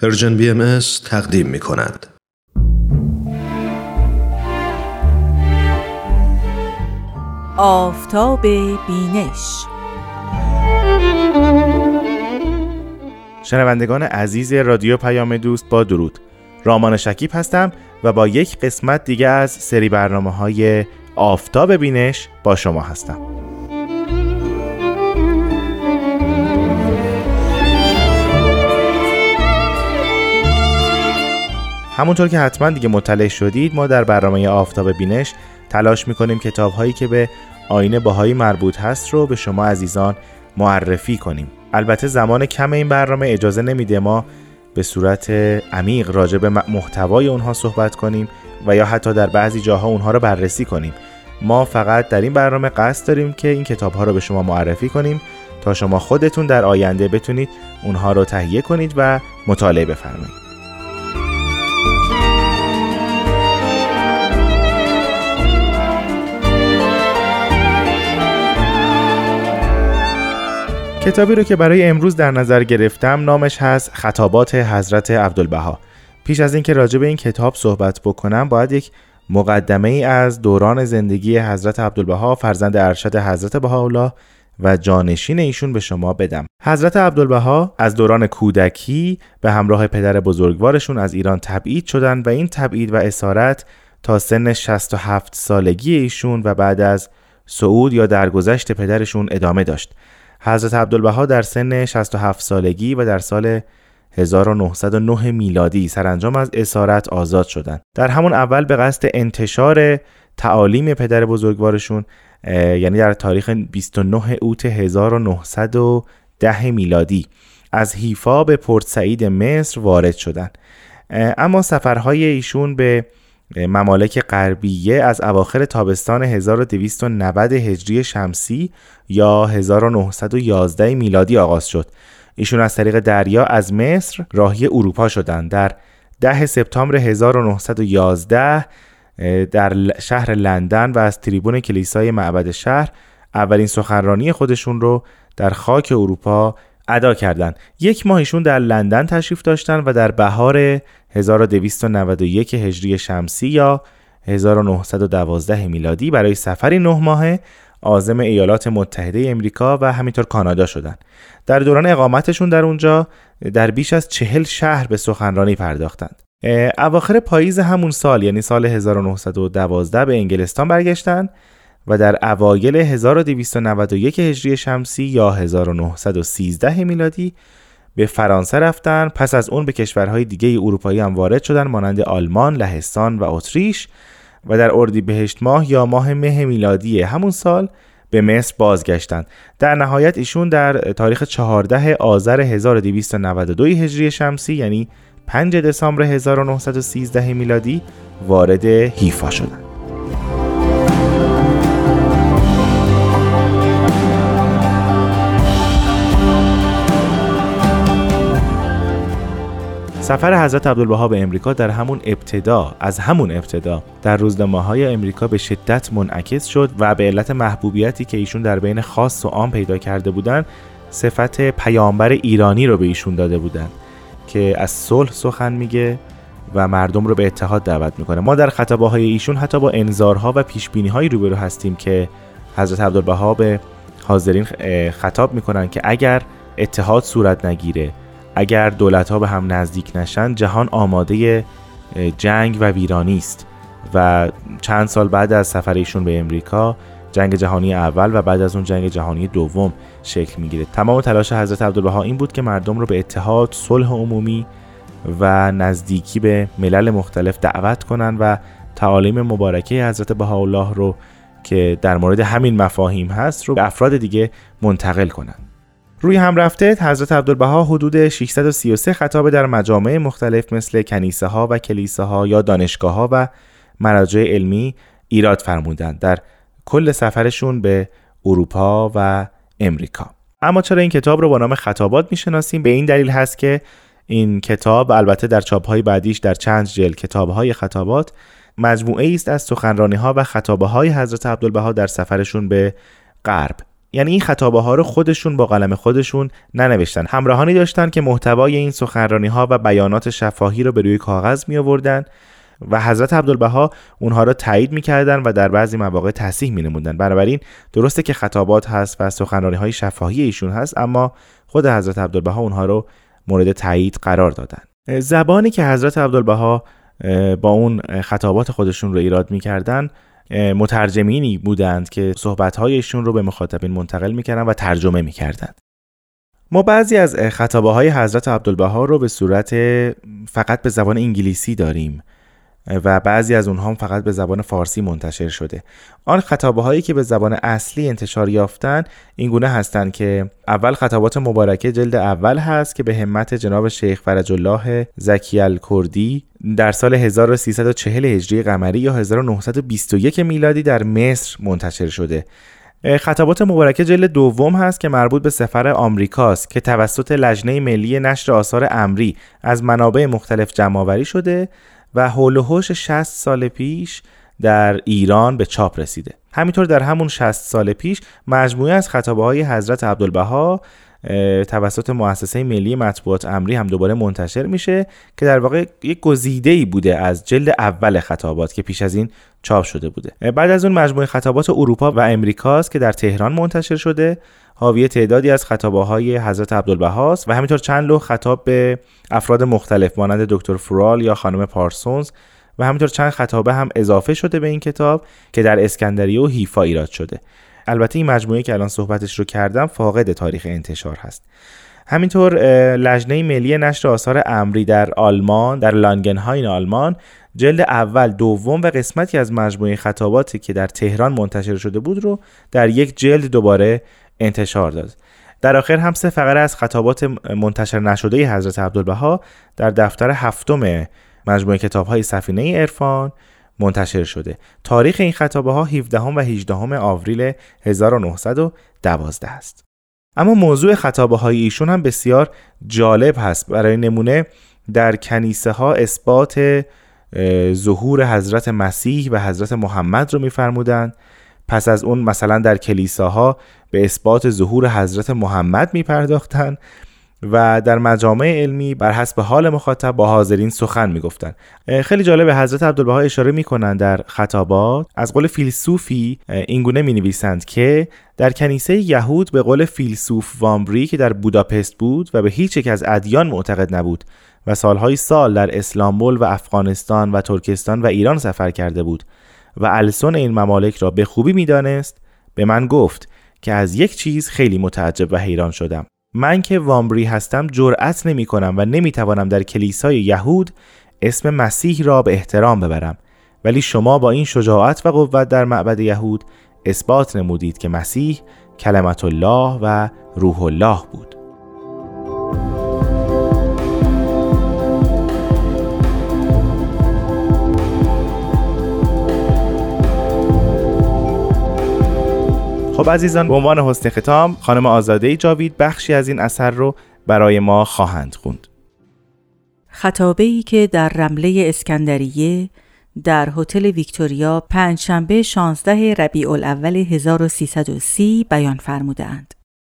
Persian BMS تقدیم می کند. آفتاب بینش. شنوندگان عزیز رادیو پیام دوست با درود. رامان شکیب هستم و با یک قسمت دیگه از سری برنامه های آفتاب بینش با شما هستم. همونطور که حتما دیگه مطلع شدید ما در برنامه آفتاب بینش تلاش می‌کنیم کتاب هایی که به آینه باهایی مربوط هست رو به شما عزیزان معرفی کنیم. البته زمان کم این برنامه اجازه نمیده ما به صورت عمیق راجع به محتوای اونها صحبت کنیم و یا حتی در بعضی جاها اونها رو بررسی کنیم. ما فقط در این برنامه قصد داریم که این کتاب ها رو به شما معرفی کنیم تا شما خودتون در آینده بتونید اونها رو تهیه کنید و مطالعه بفرمایید. کتابی رو که برای امروز در نظر گرفتم نامش هست خطابات حضرت عبدالبها. پیش از اینکه راجع به این کتاب صحبت بکنم باید یک مقدمه ای از دوران زندگی حضرت عبدالبها فرزند ارشد حضرت بهاءالله و جانشین ایشون به شما بدم. حضرت عبدالبها از دوران کودکی به همراه پدر بزرگوارشون از ایران تبعید شدن و این تبعید و اسارت تا سن 67 سالگی ایشون و بعد از صعود یا درگذشت پدرشون ادامه داشت. حضرت عبدالبها در سن 67 سالگی و در سال 1909 میلادی سرانجام از اسارت آزاد شدند. در همون اول به قصد انتشار تعالیم پدر بزرگوارشون یعنی در تاریخ 29 اوت 1910 میلادی از حیفا به پورت سعید مصر وارد شدند. اما سفرهای ایشون به ممالک غربیه از اواخر تابستان 1290 هجری شمسی یا 1911 میلادی آغاز شد. ایشون از طریق دریا از مصر راهی اروپا شدند. در 10 سپتامبر 1911 در شهر لندن و از تریبون کلیسای معبد شهر اولین سخنرانی خودشون رو در خاک اروپا ادا کردند. یک ماه ایشون در لندن تشریف داشتن و در بهار 1291 هجری شمسی یا 1912 میلادی برای سفری نه ماهه عازم ایالات متحده امریکا و همینطور کانادا شدند. در دوران اقامتشون در اونجا در بیش از چهل شهر به سخنرانی پرداختند. اواخر پاییز همون سال یعنی سال 1912 به انگلستان برگشتند و در اوایل 1291 هجری شمسی یا 1913 میلادی به فرانسه رفتن پس از اون به کشورهای دیگه اروپایی هم وارد شدن مانند آلمان، لهستان و اتریش و در اردیبهشت ماه یا ماه مه میلادی همون سال به مصر بازگشتند. در نهایت ایشون در تاریخ 14 آذر 1292 هجری شمسی یعنی 5 دسامبر 1913 میلادی وارد حیفا شدند. سفر حضرت عبدالبها به امریکا در همون ابتدا از همون ابتدا در روزنامه های امریکا به شدت منعکس شد و به علت محبوبیتی که ایشون در بین خاص و عام پیدا کرده بودند صفت پیامبر ایرانی رو به ایشون داده بودند که از صلح سخن میگه و مردم رو به اتحاد دعوت می‌کنه. ما در خطابه های ایشون حتی با انظارها و پیش بینی هایی روبرو هستیم که حضرت عبدالبها به حاضرین خطاب می‌کنن که اگر اتحاد صورت نگیره اگر دولت ها به هم نزدیک نشن جهان آماده جنگ و ویرانی است و چند سال بعد از سفر ایشون به امریکا جنگ جهانی اول و بعد از اون جنگ جهانی دوم شکل می‌گیره تمام تلاش حضرت عبدالبها این بود که مردم رو به اتحاد صلح عمومی و نزدیکی به ملل مختلف دعوت کنن و تعالیم مبارکه حضرت بهاءالله رو که در مورد همین مفاهیم هست رو به افراد دیگه منتقل کنند. روی هم رفته حضرت عبدالبها حدود 633 خطاب در مجامع مختلف مثل کنیسه ها و کلیسه ها یا دانشگاه ها و مراجع علمی ایراد فرمودند در کل سفرشون به اروپا و امریکا. اما چرا این کتاب رو با نام خطابات می‌شناسیم؟ به این دلیل هست که این کتاب البته در چاپ های بعدیش در چند جلد کتاب های خطابات مجموعه است از سخنرانی ها و خطابه های حضرت عبدالبها در سفرشون به غرب. یعنی این خطابه ها رو خودشون با قلم خودشون ننوشتن. همراهانی داشتن که محتوای این سخنرانی ها و بیانات شفاهی رو به روی کاغذ می آوردن و حضرت عبدالبها اونها رو تایید می‌کردن و در بعضی مواقع تصحیح می نمودن بنابراین درسته که خطابات هست و سخنرانی های شفاهی ایشون هست اما خود حضرت عبدالبها اونها رو مورد تایید قرار دادن. زبانی که حضرت عبدالبها با اون خطابات خودشون رو ایراد می‌کردن مترجمینی بودند که صحبتهایشون رو به مخاطبین منتقل می‌کردن و ترجمه می‌کردند. ما بعضی از خطابه های حضرت عبدالبها رو به صورت فقط به زبان انگلیسی داریم. و بعضی از اونها فقط به زبان فارسی منتشر شده. آن خطابه هایی که به زبان اصلی انتشار یافتن این گونه هستند که اول خطابات مبارکه جلد اول هست که به همت جناب شیخ فرج الله زکی الکردی در سال 1340 هجری قمری یا 1921 میلادی در مصر منتشر شده. خطابات مبارکه جلد دوم هست که مربوط به سفر آمریکاست که توسط لجنه ملی نشر آثار امری از منابع مختلف جمعآوری شده و حول و 60 سال پیش در ایران به چاپ رسیده. همینطور در همون 60 سال پیش مجموعه از خطابه های حضرت عبدالبها توسط مؤسسه ملی مطبوعات امری هم دوباره منتشر میشه که در واقع یک گزیده ای بوده از جلد اول خطابات که پیش از این چاپ شده بوده. بعد از اون مجموعه خطابات اروپا و امریکاست که در تهران منتشر شده. حاوی تعدادی از خطابه حضرت عبدالبهاست و همینطور چند لوح خطاب به افراد مختلف مانند دکتر فرال یا خانم پارسونز و همینطور چند خطابه هم اضافه شده به این کتاب که در اسکندریه و حیفا ایراد شده. البته این مجموعه که الان صحبتش رو کردم فاقد تاریخ انتشار هست. همینطور لجنه ملی نشر آثار امری در آلمان در لانگنهاین آلمان جلد اول دوم و قسمتی از مجموعه خطاباتی که در تهران منتشر شده بود رو در یک جلد دوباره انتشار داد. در آخر هم سه فقره از خطابات منتشر نشده حضرت عبدالبها در دفتر هفتم مجموعه کتاب های سفینه عرفان منتشر شده. تاریخ این خطابه ها 17 و 18 آوریل 1912 است. اما موضوع خطابه های ایشون هم بسیار جالب هست. برای نمونه در کنیسه ها اثبات ظهور حضرت مسیح و حضرت محمد رو میفرمودند. پس از اون مثلا در کلیساها به اثبات ظهور حضرت محمد می پرداختن و در مجامع علمی بر حسب حال مخاطب با حاضرین سخن می‌گفتند. خیلی جالب حضرت عبدالبها اشاره می‌کنند در خطابات از قول فیلسوفی اینگونه می نویسند که در کنیسه یهود به قول فیلسوف وامبری که در بوداپست بود و به هیچ یک از ادیان معتقد نبود و سالهای سال در اسلامبول و افغانستان و ترکستان و ایران سفر کرده بود و السون این ممالک را به خوبی می‌دانست به من گفت که از یک چیز خیلی متعجب و حیران شدم. من که وامبری هستم جرأت نمی کنم و نمی توانم در کلیسای یهود اسم مسیح را به احترام ببرم. ولی شما با این شجاعت و قوت در معبد یهود اثبات نمودید که مسیح کلمت الله و روح الله بود. خب عزیزان به عنوان حسن ختام خانم آزاده جاوید بخشی از این اثر رو برای ما خواهند خوند خطابه ای که در رمله اسکندریه در هتل ویکتوریا پنجشنبه 16 ربیع الاول 1330 بیان فرمودند.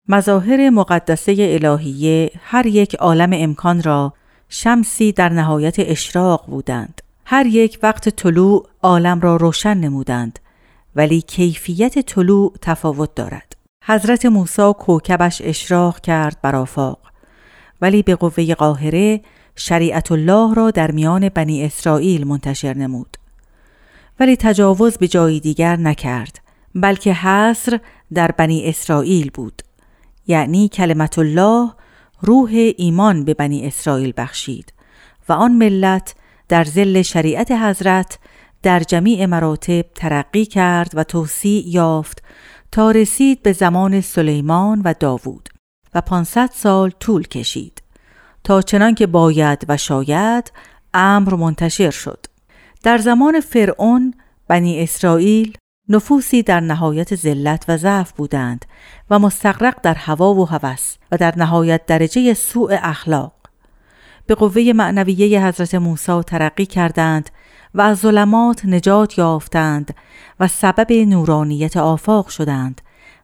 مظاهر مقدسه الهیه هر یک عالم امکان را شمسی در نهایت اشراق بودند. هر یک وقت طلوع عالم را روشن نمودند ولی کیفیت طلوع تفاوت دارد. حضرت موسی کوکبش اشراق کرد بر آفاق ولی به قوه قاهره شریعت الله را در میان بنی اسرائیل منتشر نمود. ولی تجاوز به جای دیگر نکرد بلکه حصر در بنی اسرائیل بود. یعنی کلمت الله روح ایمان به بنی اسرائیل بخشید و آن ملت در زل شریعت حضرت در جمیع مراتب ترقی کرد و توسیع یافت تا رسید به زمان سلیمان و داوود و 500 سال طول کشید. تا چنان که باید و شاید امر منتشر شد. در زمان فرعون بنی اسرائیل نفوسی در نهایت ذلت و ضعف بودند و مستقرق در هوا و هوس و در نهایت درجه سوء اخلاق. به قوه معنویه حضرت موسی ترقی کردند و از ظلمات نجات یافتند و سبب نورانیت آفاق شدند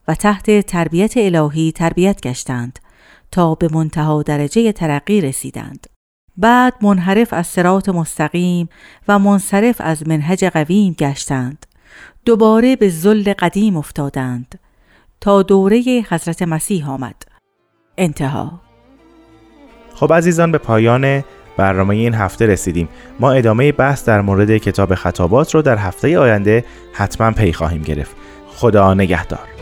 و تحت تربیت الهی تربیت گشتند تا به منتها درجه ترقی رسیدند. بعد منحرف از سرات مستقیم و منصرف از منهج قویم گشتند. دوباره به زل قدیم افتادند تا دوره حضرت مسیح آمد. انتها خب عزیزان به پایان برنامه این هفته رسیدیم. ما ادامه بحث در مورد کتاب خطابات رو در هفته آینده حتما پی خواهیم گرفت. خدا نگهدار.